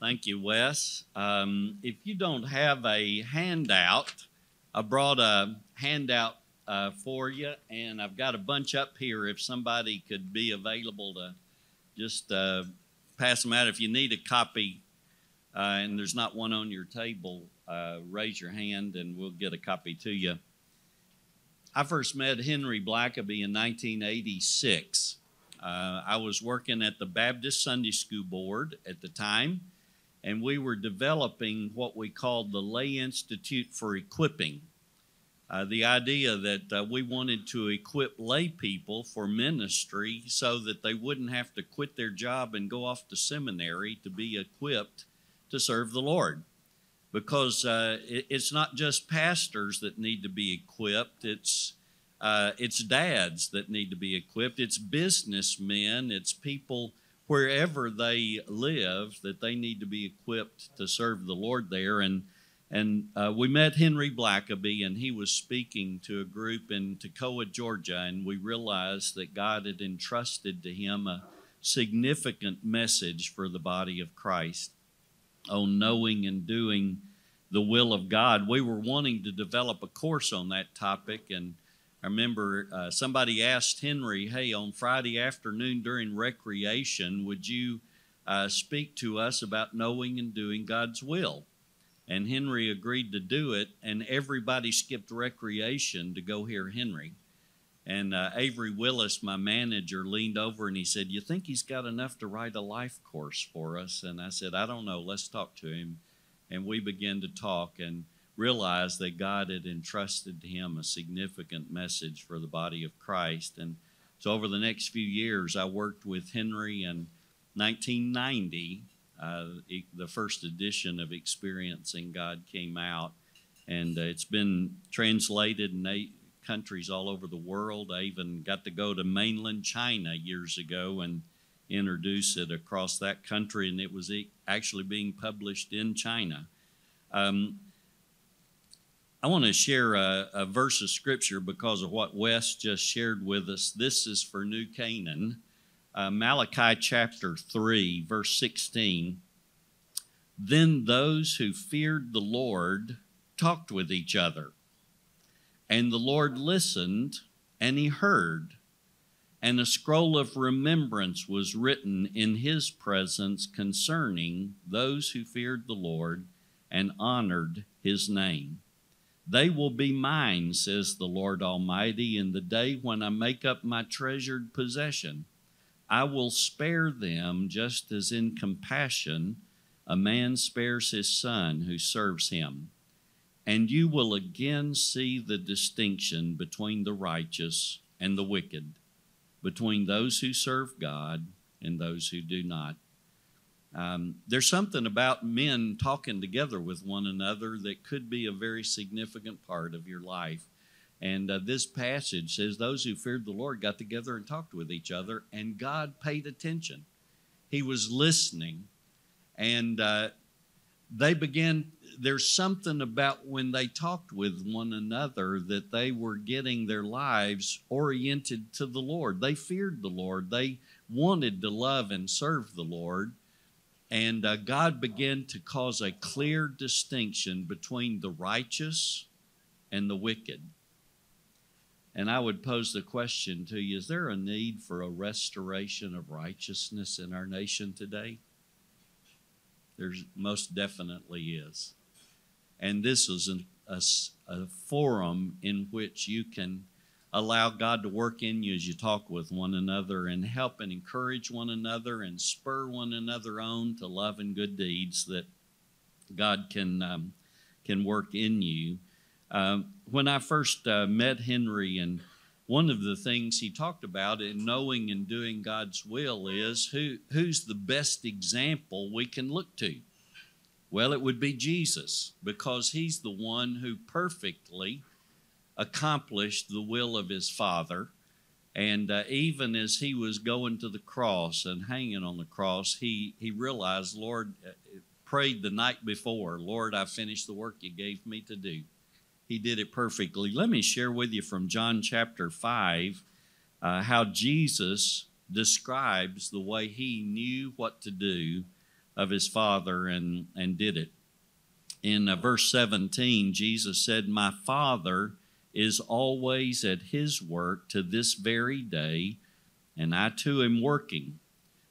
Thank you, Wes. Um, if you don't have a handout, I brought a handout uh, for you, and I've got a bunch up here. If somebody could be available to just uh, pass them out. If you need a copy uh, and there's not one on your table, uh, raise your hand and we'll get a copy to you. I first met Henry Blackaby in 1986. Uh, I was working at the Baptist Sunday School Board at the time, and we were developing what we called the Lay Institute for Equipping. Uh, the idea that uh, we wanted to equip lay people for ministry so that they wouldn't have to quit their job and go off to seminary to be equipped to serve the Lord. Because uh, it, it's not just pastors that need to be equipped, it's uh, it's dads that need to be equipped. It's businessmen. It's people wherever they live that they need to be equipped to serve the Lord there. And and uh, we met Henry Blackaby, and he was speaking to a group in Toccoa, Georgia, and we realized that God had entrusted to him a significant message for the body of Christ on knowing and doing the will of God. We were wanting to develop a course on that topic, and I remember uh, somebody asked Henry, Hey, on Friday afternoon during recreation, would you uh, speak to us about knowing and doing God's will? And Henry agreed to do it, and everybody skipped recreation to go hear Henry. And uh, Avery Willis, my manager, leaned over and he said, You think he's got enough to write a life course for us? And I said, I don't know. Let's talk to him. And we began to talk and realized that God had entrusted to him a significant message for the body of Christ. And so over the next few years, I worked with Henry. In 1990, uh, the first edition of Experiencing God came out. And uh, it's been translated in eight countries all over the world. I even got to go to mainland China years ago and introduce it across that country, and it was actually being published in China. Um, I want to share a, a, verse of scripture because of what Wes just shared with us. This is for New Canaan. Uh, Malachi chapter 3, verse 16. Then those who feared the Lord talked with each other and the Lord listened, and he heard. And a scroll of remembrance was written in his presence concerning those who feared the Lord and honored his name. They will be mine, says the Lord Almighty, in the day when I make up my treasured possession. I will spare them just as in compassion a man spares his son who serves him and you will again see the distinction between the righteous and the wicked, between those who serve God and those who do not. Um, there's something about men talking together with one another that could be a very significant part of your life. And uh, this passage says those who feared the Lord got together and talked with each other, and God paid attention. He was listening, and uh, they began there's something about when they talked with one another that they were getting their lives oriented to the Lord. They feared the Lord. They wanted to love and serve the Lord. And uh, God began to cause a clear distinction between the righteous and the wicked. And I would pose the question to you Is there a need for a restoration of righteousness in our nation today? There's most definitely is. And this is an, a, a forum in which you can allow God to work in you as you talk with one another and help and encourage one another and spur one another on to love and good deeds that God can um, can work in you. Uh, when I first uh, met Henry, and one of the things he talked about in knowing and doing God's will is who who's the best example we can look to. Well, it would be Jesus because he's the one who perfectly accomplished the will of his Father. And uh, even as he was going to the cross and hanging on the cross, he, he realized, Lord, uh, prayed the night before, Lord, I finished the work you gave me to do. He did it perfectly. Let me share with you from John chapter 5 uh, how Jesus describes the way he knew what to do of his Father and, and did it. In uh, verse 17, Jesus said, My Father is always at his work to this very day, and I too am working.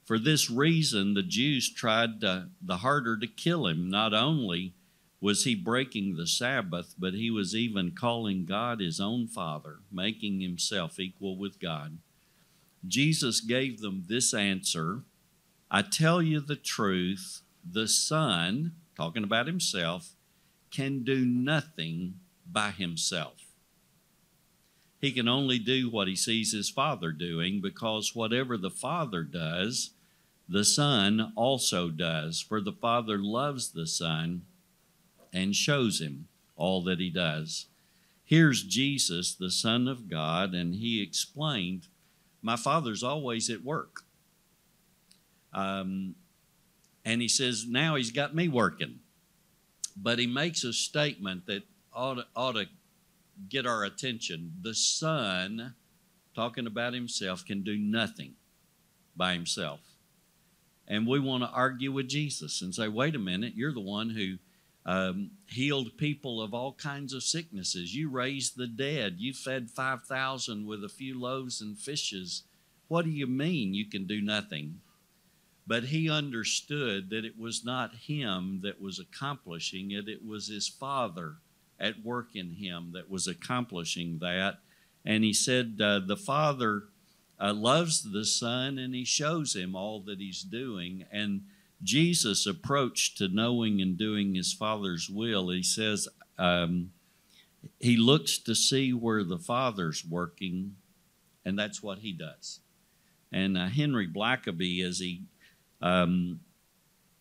For this reason, the Jews tried the harder to kill him. Not only was he breaking the Sabbath, but he was even calling God his own Father, making himself equal with God. Jesus gave them this answer I tell you the truth, the Son, talking about himself, can do nothing by himself. He can only do what he sees his Father doing because whatever the Father does, the Son also does. For the Father loves the Son and shows him all that he does. Here's Jesus, the Son of God, and he explained, My Father's always at work. Um, and he says, Now he's got me working. But he makes a statement that ought to, ought to get our attention. The Son, talking about himself, can do nothing by himself. And we want to argue with Jesus and say, wait a minute, you're the one who um, healed people of all kinds of sicknesses. You raised the dead. You fed 5,000 with a few loaves and fishes. What do you mean you can do nothing? But he understood that it was not him that was accomplishing it, it was his Father at work in him that was accomplishing that. And he said, uh, The Father uh, loves the Son and he shows him all that he's doing. And Jesus' approach to knowing and doing his Father's will, he says, um, he looks to see where the Father's working, and that's what he does. And uh, Henry Blackaby, as he um,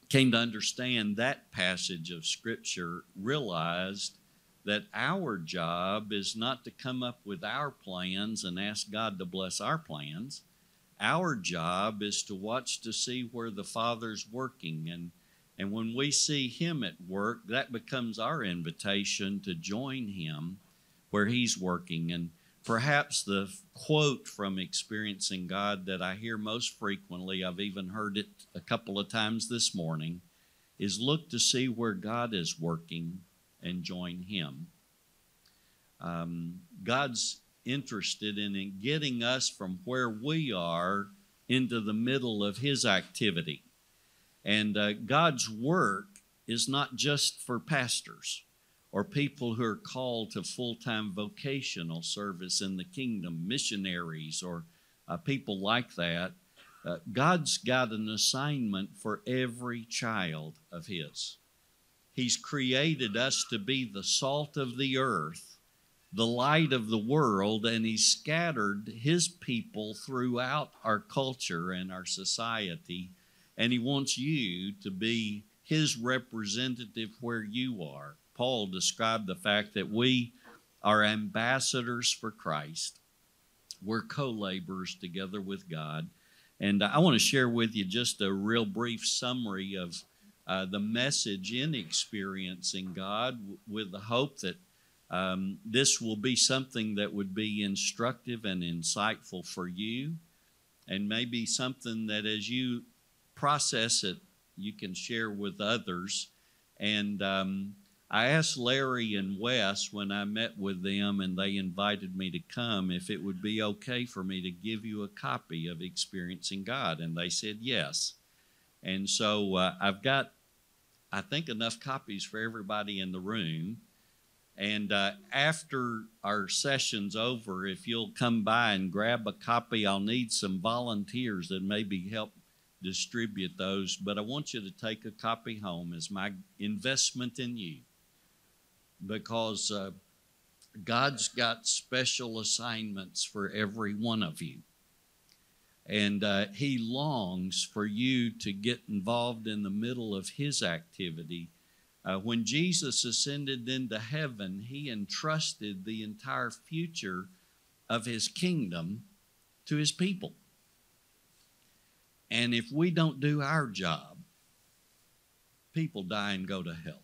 came to understand that passage of Scripture, realized that our job is not to come up with our plans and ask God to bless our plans. Our job is to watch to see where the Father's working. And, and when we see Him at work, that becomes our invitation to join Him where He's working. And perhaps the quote from Experiencing God that I hear most frequently, I've even heard it a couple of times this morning, is look to see where God is working and join Him. Um, God's interested in, in getting us from where we are into the middle of His activity. And uh, God's work is not just for pastors or people who are called to full time vocational service in the kingdom, missionaries, or uh, people like that. Uh, God's got an assignment for every child of His. He's created us to be the salt of the earth, the light of the world, and He's scattered His people throughout our culture and our society. And He wants you to be His representative where you are. Paul described the fact that we are ambassadors for Christ. We're co laborers together with God. And I want to share with you just a real brief summary of uh, the message in experiencing God with the hope that um, this will be something that would be instructive and insightful for you, and maybe something that as you process it, you can share with others. And um, I asked Larry and Wes when I met with them and they invited me to come if it would be okay for me to give you a copy of Experiencing God. And they said yes. And so uh, I've got, I think, enough copies for everybody in the room. And uh, after our session's over, if you'll come by and grab a copy, I'll need some volunteers that maybe help distribute those. But I want you to take a copy home as my investment in you because uh, God's got special assignments for every one of you. And uh, he longs for you to get involved in the middle of his activity. Uh, when Jesus ascended into heaven, he entrusted the entire future of his kingdom to his people. And if we don't do our job, people die and go to hell.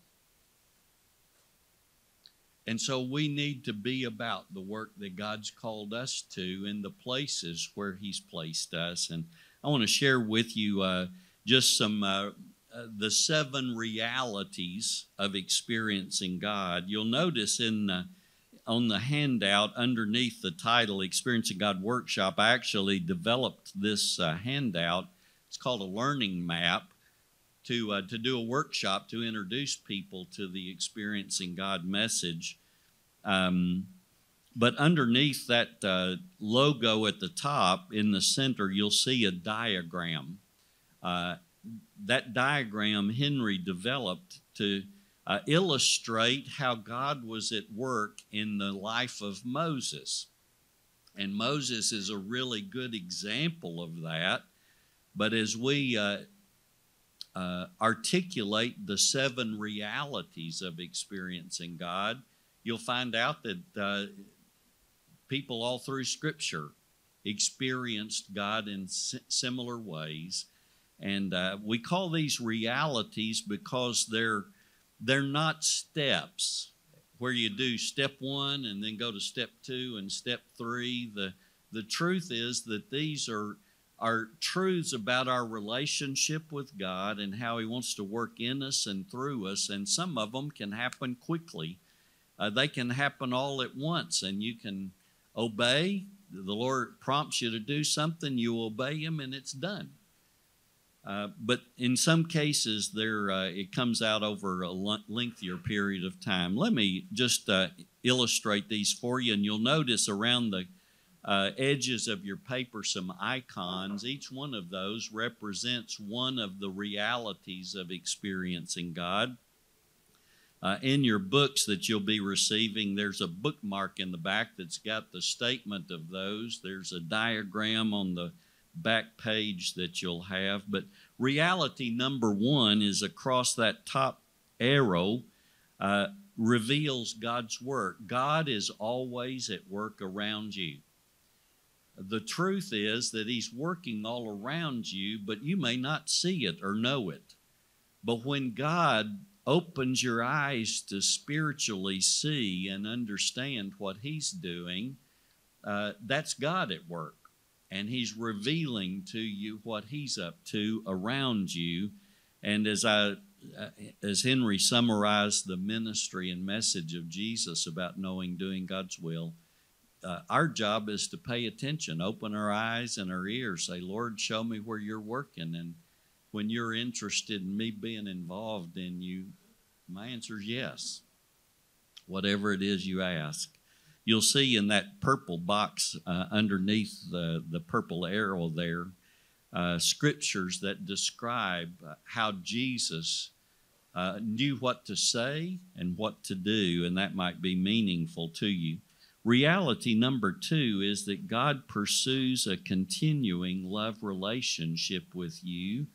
And so we need to be about the work that God's called us to in the places where He's placed us. And I want to share with you uh, just some uh, uh, the seven realities of experiencing God. You'll notice in on the handout underneath the title Experiencing God Workshop, I actually developed this uh, handout. It's called a learning map to, uh, to do a workshop to introduce people to the Experiencing God message. Um, but underneath that uh, logo at the top in the center, you'll see a diagram. Uh, that diagram Henry developed to uh, illustrate how God was at work in the life of Moses. And Moses is a really good example of that. But as we uh, uh, articulate the seven realities of experiencing God, you'll find out that uh, people all through Scripture experienced God in similar ways. And uh, we call these realities because they're they're not steps where you do step one and then go to step two and step three. The the truth is that these are are truths about our relationship with God and how He wants to work in us and through us. And some of them can happen quickly. Uh, they can happen all at once, and you can obey. The Lord prompts you to do something, you obey Him, and it's done. Uh, but in some cases, there uh, it comes out over a lengthier period of time. Let me just uh, illustrate these for you, and you'll notice around the uh, edges of your paper some icons. Each one of those represents one of the realities of experiencing God. Uh, in your books that you'll be receiving, there's a bookmark in the back that's got the statement of those. There's a diagram on the back page that you'll have. But reality number one is across that top arrow. Uh, reveals God's work. God is always at work around you. The truth is that He's working all around you, but you may not see it or know it. But when God opens your eyes to spiritually see and understand what He's doing, uh, that's God at work. And He's revealing to you what He's up to around you. And as I uh, as Henry summarized the ministry and message of Jesus about knowing doing God's will, uh, our job is to pay attention, open our eyes and our ears, say, Lord, show me where you're working. And when you're interested in me being involved in you, my answer is yes. Whatever it is you ask. You'll see in that purple box uh, underneath the, the purple arrow there uh, scriptures that describe uh, how Jesus uh, knew what to say and what to do, and that might be meaningful to you. Reality number two is that God pursues a continuing love relationship with you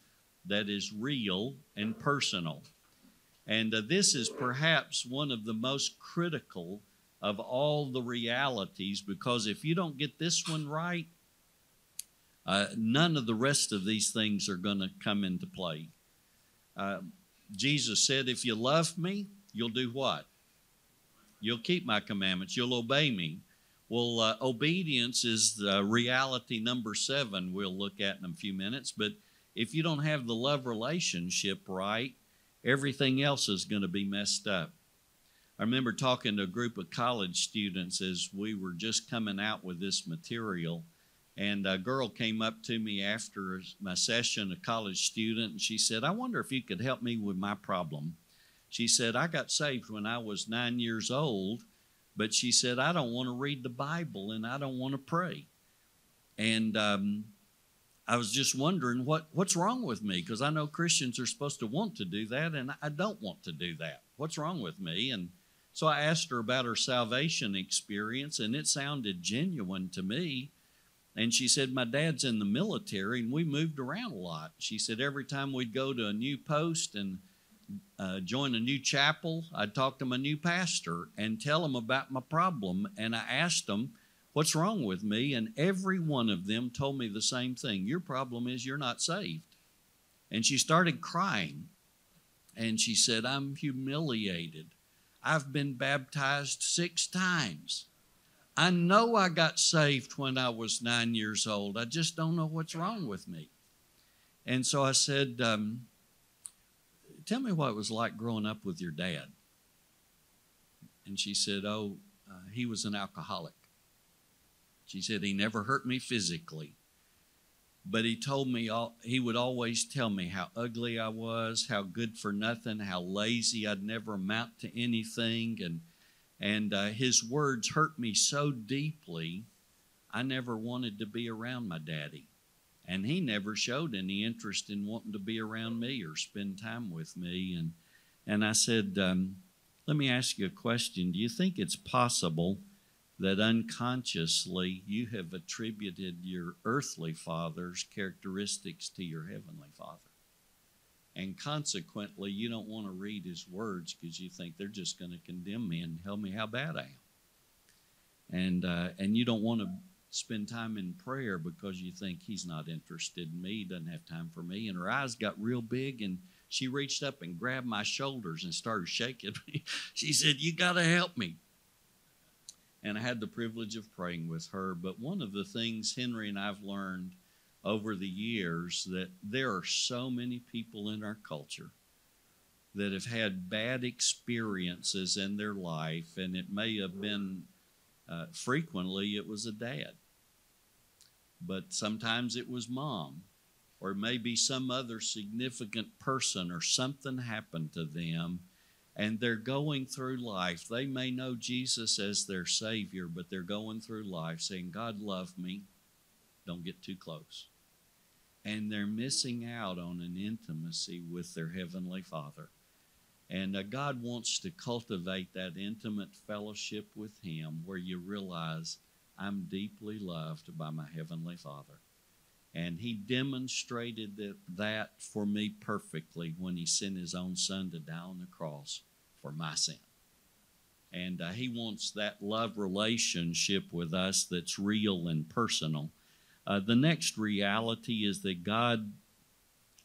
that is real and personal. And uh, this is perhaps one of the most critical of all the realities because if you don't get this one right, uh, none of the rest of these things are going to come into play. Uh, Jesus said, If you love me, you'll do what? You'll keep my commandments. You'll obey me. Well, uh, obedience is reality number seven we'll look at in a few minutes. But if you don't have the love relationship right, everything else is going to be messed up. I remember talking to a group of college students as we were just coming out with this material. And a girl came up to me after my session, a college student, and she said, I wonder if you could help me with my problem. She said, I got saved when I was nine years old, but she said, I don't want to read the Bible and I don't want to pray. And um, I was just wondering what, what's wrong with me because I know Christians are supposed to want to do that and I don't want to do that. What's wrong with me? And so I asked her about her salvation experience and it sounded genuine to me. And she said, My dad's in the military and we moved around a lot. She said, Every time we'd go to a new post and uh, join a new chapel, I'd talk to my new pastor and tell him about my problem. And I asked them, What's wrong with me? And every one of them told me the same thing Your problem is you're not saved. And she started crying. And she said, I'm humiliated. I've been baptized six times. I know I got saved when I was nine years old. I just don't know what's wrong with me. And so I said, um, Tell me what it was like growing up with your dad. And she said, Oh, uh, he was an alcoholic. She said, He never hurt me physically. But he told me all, he would always tell me how ugly I was, how good for nothing, how lazy I'd never amount to anything, and and uh, his words hurt me so deeply. I never wanted to be around my daddy, and he never showed any interest in wanting to be around me or spend time with me. And and I said, um, let me ask you a question. Do you think it's possible? That unconsciously you have attributed your earthly father's characteristics to your heavenly father. And consequently, you don't want to read his words because you think they're just going to condemn me and tell me how bad I am. And, uh, and you don't want to spend time in prayer because you think he's not interested in me, doesn't have time for me. And her eyes got real big and she reached up and grabbed my shoulders and started shaking me. she said, You got to help me and I had the privilege of praying with her. But one of the things Henry and I've learned over the years that there are so many people in our culture that have had bad experiences in their life, and it may have been uh, frequently it was a dad, but sometimes it was mom, or maybe some other significant person, or something happened to them and they're going through life. They may know Jesus as their Savior, but they're going through life saying, God love me, don't get too close. And they're missing out on an intimacy with their Heavenly Father. And uh, God wants to cultivate that intimate fellowship with Him where you realize I'm deeply loved by my Heavenly Father. And He demonstrated that, that for me perfectly when He sent His own Son to die on the cross for my sin. And uh, He wants that love relationship with us that's real and personal. Uh, the next reality is that God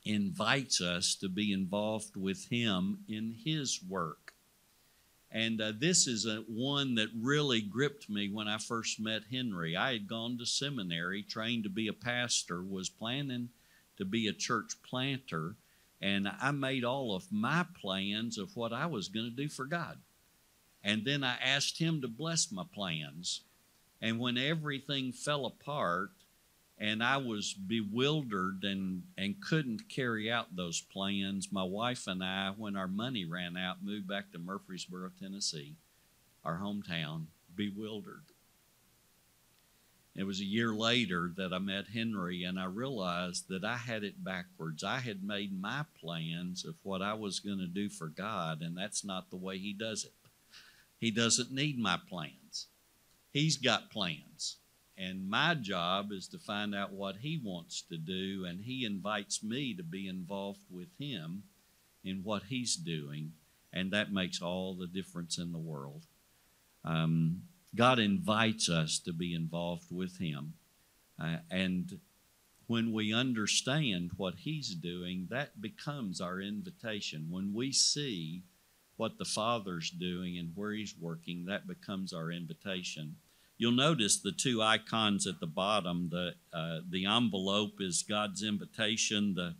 invites us to be involved with Him in His work. And uh, this is a, one that really gripped me when I first met Henry. I had gone to seminary, trained to be a pastor, was planning to be a church planter, and I made all of my plans of what I was going to do for God. And then I asked Him to bless my plans. And when everything fell apart, and I was bewildered and, and couldn't carry out those plans. My wife and I, when our money ran out, moved back to Murfreesboro, Tennessee, our hometown, bewildered. It was a year later that I met Henry, and I realized that I had it backwards. I had made my plans of what I was going to do for God, and that's not the way He does it. He doesn't need my plans, He's got plans. And my job is to find out what He wants to do, and He invites me to be involved with Him in what He's doing, and that makes all the difference in the world. Um, God invites us to be involved with Him. Uh, and when we understand what He's doing, that becomes our invitation. When we see what the Father's doing and where He's working, that becomes our invitation. You'll notice the two icons at the bottom. The uh, the envelope is God's invitation. The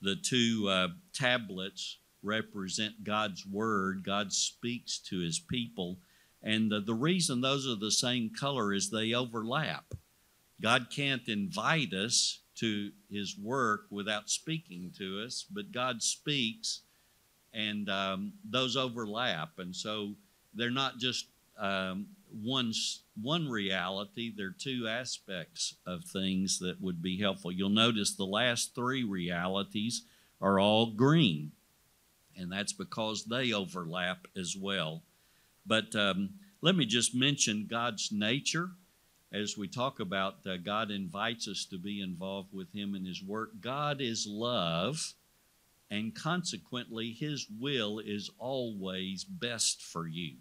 the two uh, tablets represent God's word. God speaks to His people and the, the reason those are the same color is they overlap. God can't invite us to his work without speaking to us, but God speaks and um, those overlap. And so they're not just um, one, one reality, there are two aspects of things that would be helpful. You'll notice the last three realities are all green, and that's because they overlap as well. But um, let me just mention God's nature as we talk about uh, God invites us to be involved with Him in His work. God is love, and consequently, His will is always best for you.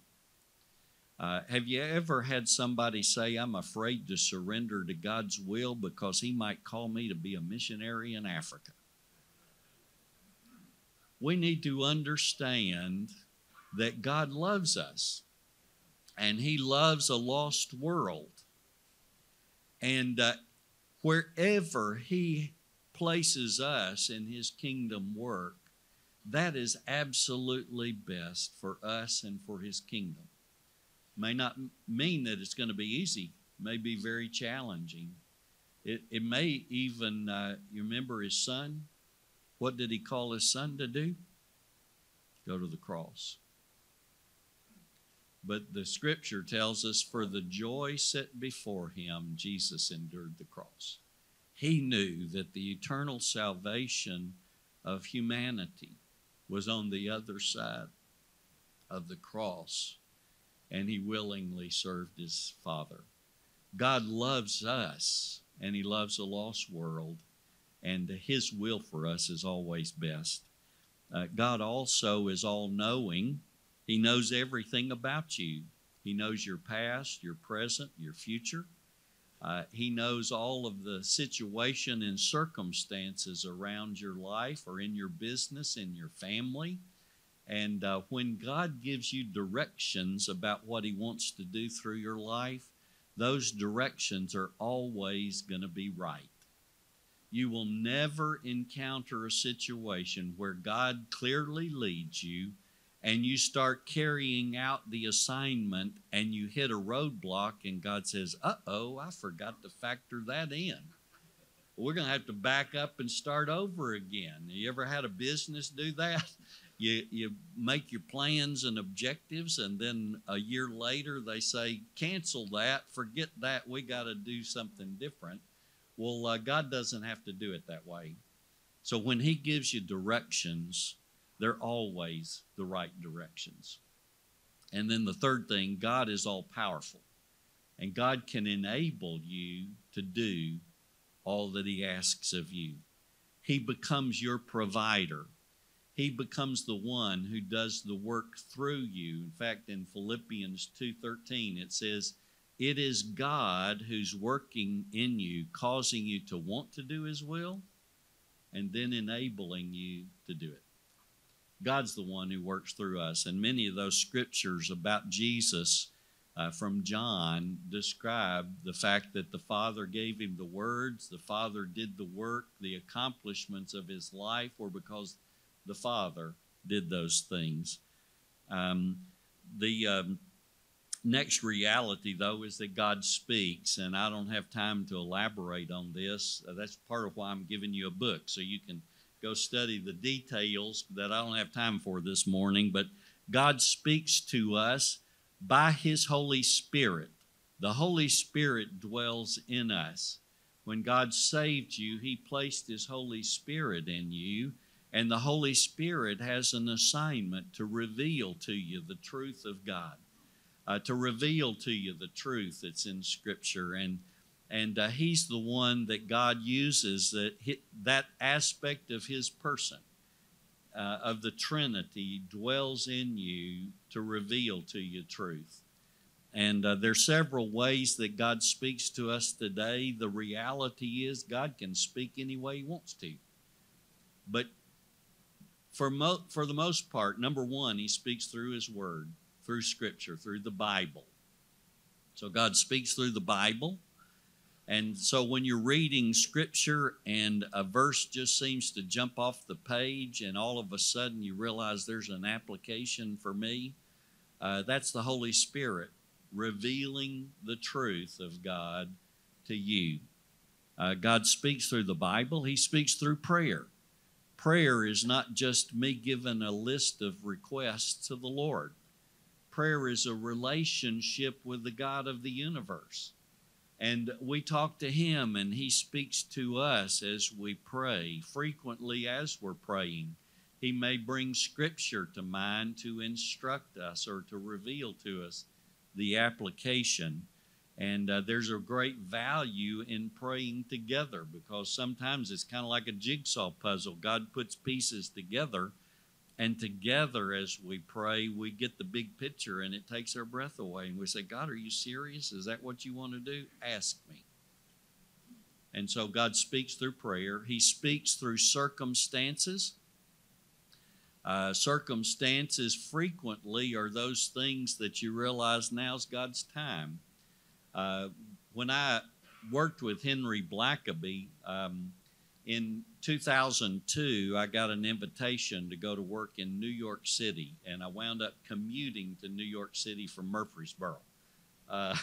Uh, have you ever had somebody say, I'm afraid to surrender to God's will because He might call me to be a missionary in Africa? We need to understand that God loves us and He loves a lost world. And uh, wherever He places us in His kingdom work, that is absolutely best for us and for his kingdom. May not mean that it's going to be easy, may be very challenging. It, it may even, uh, you remember his son? What did he call his son to do? Go to the cross. But the scripture tells us, for the joy set before him, Jesus endured the cross. He knew that the eternal salvation of humanity was on the other side of the cross, and he willingly served his Father. God loves us, and he loves a lost world, and his will for us is always best. Uh, God also is all knowing he knows everything about you. He knows your past, your present, your future. Uh, he knows all of the situation and circumstances around your life or in your business, in your family. And uh, when God gives you directions about what He wants to do through your life, those directions are always going to be right. You will never encounter a situation where God clearly leads you and you start carrying out the assignment and you hit a roadblock and God says, "Uh oh, I forgot to factor that in." We're going to have to back up and start over again. You ever had a business do that? You, you make your plans and objectives, and then a year later they say, cancel that, forget that, we got to do something different. Well, uh, God doesn't have to do it that way. So when He gives you directions, they're always the right directions. And then the third thing, God is all powerful. And God can enable you to do all that He asks of you. He becomes your provider. He becomes the one who does the work through you. In fact, in Philippians 2:13 it says, "It is God who's working in you, causing you to want to do his will and then enabling you to do it." God's the one who works through us. And many of those scriptures about Jesus uh, from John describe the fact that the Father gave him the words, the Father did the work, the accomplishments of his life were because the Father did those things. Um, the um, next reality, though, is that God speaks, and I don't have time to elaborate on this. Uh, that's part of why I'm giving you a book, so you can go study the details that I don't have time for this morning, but God speaks to us by His Holy Spirit. The Holy Spirit dwells in us. When God saved you, He placed His Holy Spirit in you, and the Holy Spirit has an assignment to reveal to you the truth of God, uh, to reveal to you the truth that's in Scripture. And and uh, he's the one that God uses that that aspect of his person uh, of the Trinity dwells in you to reveal to you truth. And uh, there's several ways that God speaks to us today. The reality is God can speak any way He wants to, but for mo- for the most part, number one, He speaks through His Word, through Scripture, through the Bible. So God speaks through the Bible. And so when you're reading scripture and a verse just seems to jump off the page, and all of a sudden you realize there's an application for me, uh, that's the Holy Spirit revealing the truth of God to you. Uh, God speaks through the Bible, He speaks through prayer. Prayer is not just me giving a list of requests to the Lord, prayer is a relationship with the God of the universe. And we talk to Him, and He speaks to us as we pray. Frequently, as we're praying, He may bring Scripture to mind to instruct us or to reveal to us the application. And uh, there's a great value in praying together because sometimes it's kind of like a jigsaw puzzle. God puts pieces together and together, as we pray, we get the big picture and it takes our breath away. And we say, God, are you serious? Is that what you want to do? Ask me. And so God speaks through prayer, He speaks through circumstances. Uh, circumstances frequently are those things that you realize now's God's time. Uh, when I worked with Henry Blackaby, um, in 2002, I got an invitation to go to work in New York City, and I wound up commuting to New York City from Murfreesboro. Uh,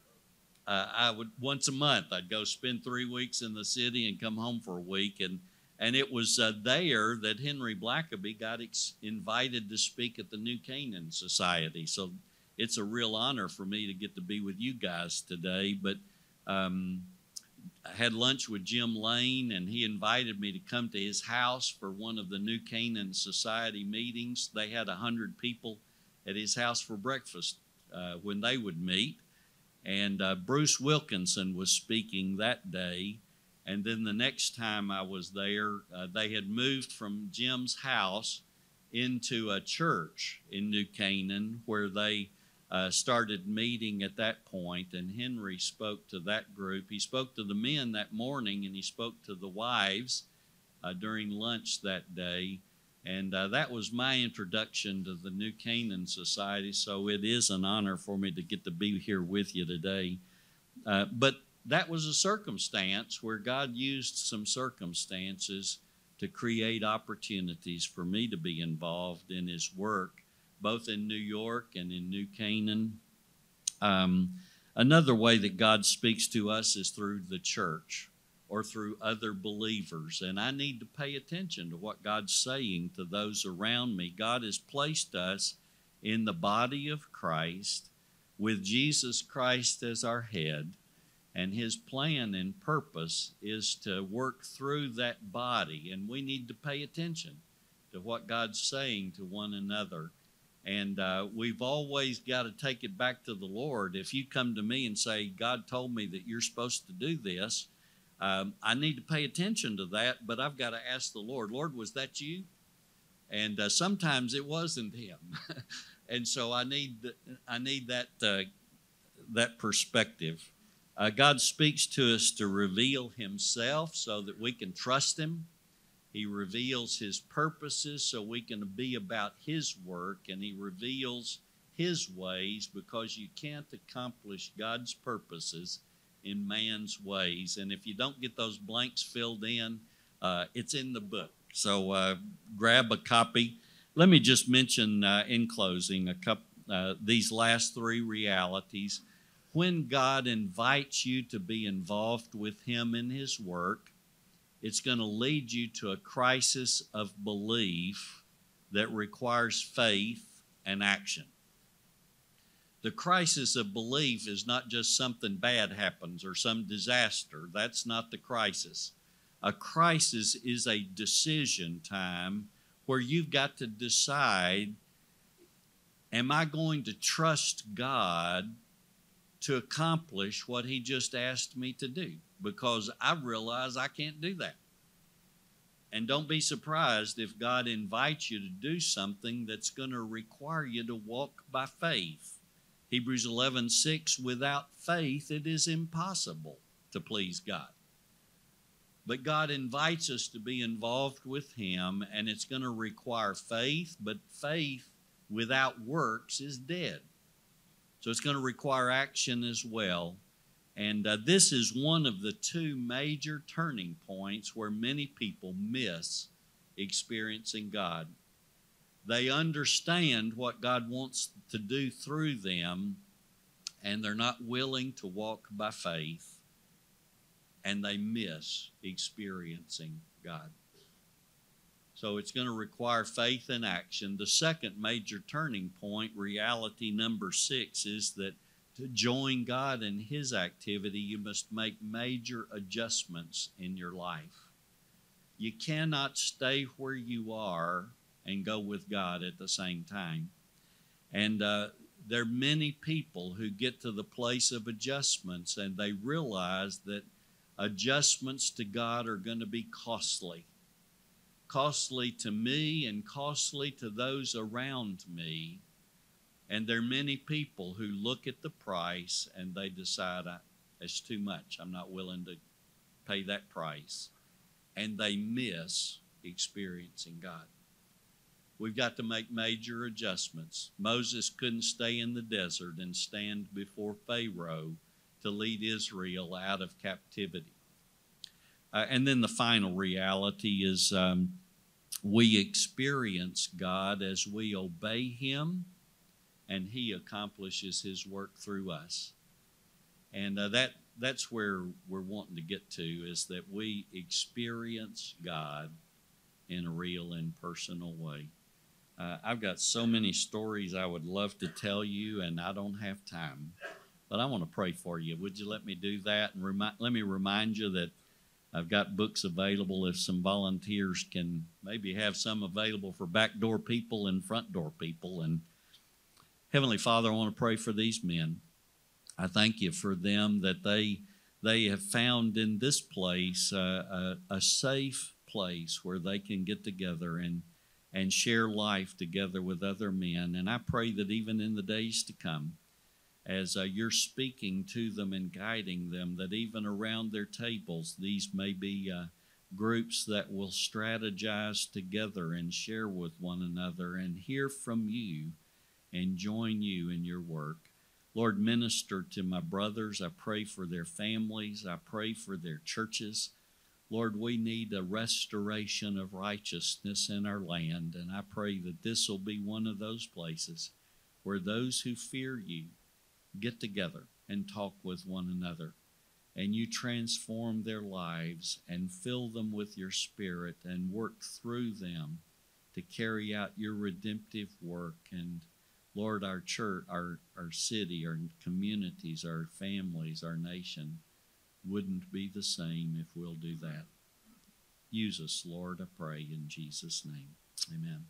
uh, I would once a month I'd go spend three weeks in the city and come home for a week, and and it was uh, there that Henry Blackaby got ex- invited to speak at the New Canaan Society. So it's a real honor for me to get to be with you guys today. But um, I had lunch with Jim Lane, and he invited me to come to his house for one of the New Canaan Society meetings. They had a hundred people at his house for breakfast uh, when they would meet, and uh, Bruce Wilkinson was speaking that day. And then the next time I was there, uh, they had moved from Jim's house into a church in New Canaan where they uh, started meeting at that point, and Henry spoke to that group. He spoke to the men that morning, and he spoke to the wives uh, during lunch that day. And uh, that was my introduction to the New Canaan Society, so it is an honor for me to get to be here with you today. Uh, but that was a circumstance where God used some circumstances to create opportunities for me to be involved in His work both in New York and in New Canaan. Um, another way that God speaks to us is through the church or through other believers. And I need to pay attention to what God's saying to those around me. God has placed us in the body of Christ with Jesus Christ as our head. And his plan and purpose is to work through that body. And we need to pay attention to what God's saying to one another and uh, we've always got to take it back to the Lord. If you come to me and say, God told me that you're supposed to do this, um, I need to pay attention to that, but I've got to ask the Lord, Lord, was that you? And uh, sometimes it wasn't Him. and so I need, I need that, uh, that perspective. Uh, God speaks to us to reveal Himself so that we can trust Him he reveals His purposes so we can be about His work, and He reveals His ways because you can't accomplish God's purposes in man's ways. And if you don't get those blanks filled in, uh, it's in the book. So uh, grab a copy. Let me just mention uh, in closing a couple, uh, these last three realities. When God invites you to be involved with Him in His work, it's going to lead you to a crisis of belief that requires faith and action. The crisis of belief is not just something bad happens or some disaster. That's not the crisis. A crisis is a decision time where you've got to decide am I going to trust God to accomplish what He just asked me to do? Because I realize I can't do that. And don't be surprised if God invites you to do something that's going to require you to walk by faith. Hebrews 11 6, without faith, it is impossible to please God. But God invites us to be involved with Him, and it's going to require faith, but faith without works is dead. So it's going to require action as well. And uh, this is one of the two major turning points where many people miss experiencing God. They understand what God wants to do through them, and they're not willing to walk by faith, and they miss experiencing God. So it's going to require faith and action. The second major turning point, reality number six, is that to join God in His activity, you must make major adjustments in your life. You cannot stay where you are and go with God at the same time. And uh, there are many people who get to the place of adjustments and they realize that adjustments to God are going to be costly. Costly to me and costly to those around me and there are many people who look at the price and they decide, it's too much. I'm not willing to pay that price. And they miss experiencing God. We've got to make major adjustments. Moses couldn't stay in the desert and stand before Pharaoh to lead Israel out of captivity. Uh, and then the final reality is um, we experience God as we obey Him, and He accomplishes His work through us. And uh, that that's where we're wanting to get to is that we experience God in a real and personal way. Uh, I've got so many stories I would love to tell you, and I don't have time. But I want to pray for you. Would you let me do that? And remind, let me remind you that I've got books available if some volunteers can maybe have some available for backdoor people and front door people. And Heavenly Father, I want to pray for these men. I thank you for them that they they have found in this place uh, a, a safe place where they can get together and and share life together with other men. And I pray that even in the days to come, as uh, you're speaking to them and guiding them, that even around their tables, these may be uh, groups that will strategize together and share with one another and hear from you and join you in your work. Lord, minister to my brothers. I pray for their families. I pray for their churches. Lord, we need a restoration of righteousness in our land, and I pray that this will be one of those places where those who fear you get together and talk with one another, and you transform their lives and fill them with your spirit and work through them to carry out your redemptive work. And Lord, our church, our, our city, our communities, our families, our nation wouldn't be the same if we'll do that. Use us, Lord, I pray in Jesus' name. Amen.